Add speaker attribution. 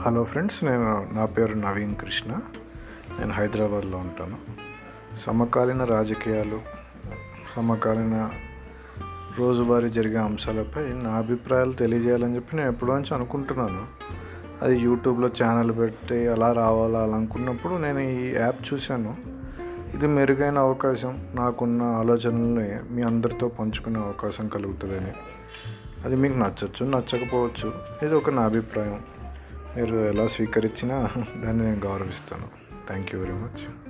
Speaker 1: Hello friends నేను నా పేరు నవీన్ కృష్ణ. నేను హైదరాబాద్లో ఉంటాను. సమకాలీన రాజకీయాలు సమకాలీన రోజువారీ జరిగే అంశాలపై నా అభిప్రాయాలు తెలియజేయాలని చెప్పి నేను ఎప్పుడో నుంచి అనుకుంటున్నాను. అది యూట్యూబ్లో ఛానల్ పెట్టి అలా రావాలా అలా అనుకున్నప్పుడు నేను ఈ యాప్ చూశాను. ఇది మెరుగైన అవకాశం. నాకున్న ఆలోచనల్ని మీ అందరితో పంచుకునే అవకాశం కలుగుతుందని. అది మీకు నచ్చచ్చు నచ్చకపోవచ్చు ఇది ఒక నా అభిప్రాయం. మీరు ఎలా స్వీకరించినా దాన్ని నేను గౌరవిస్తాను. Thank you very much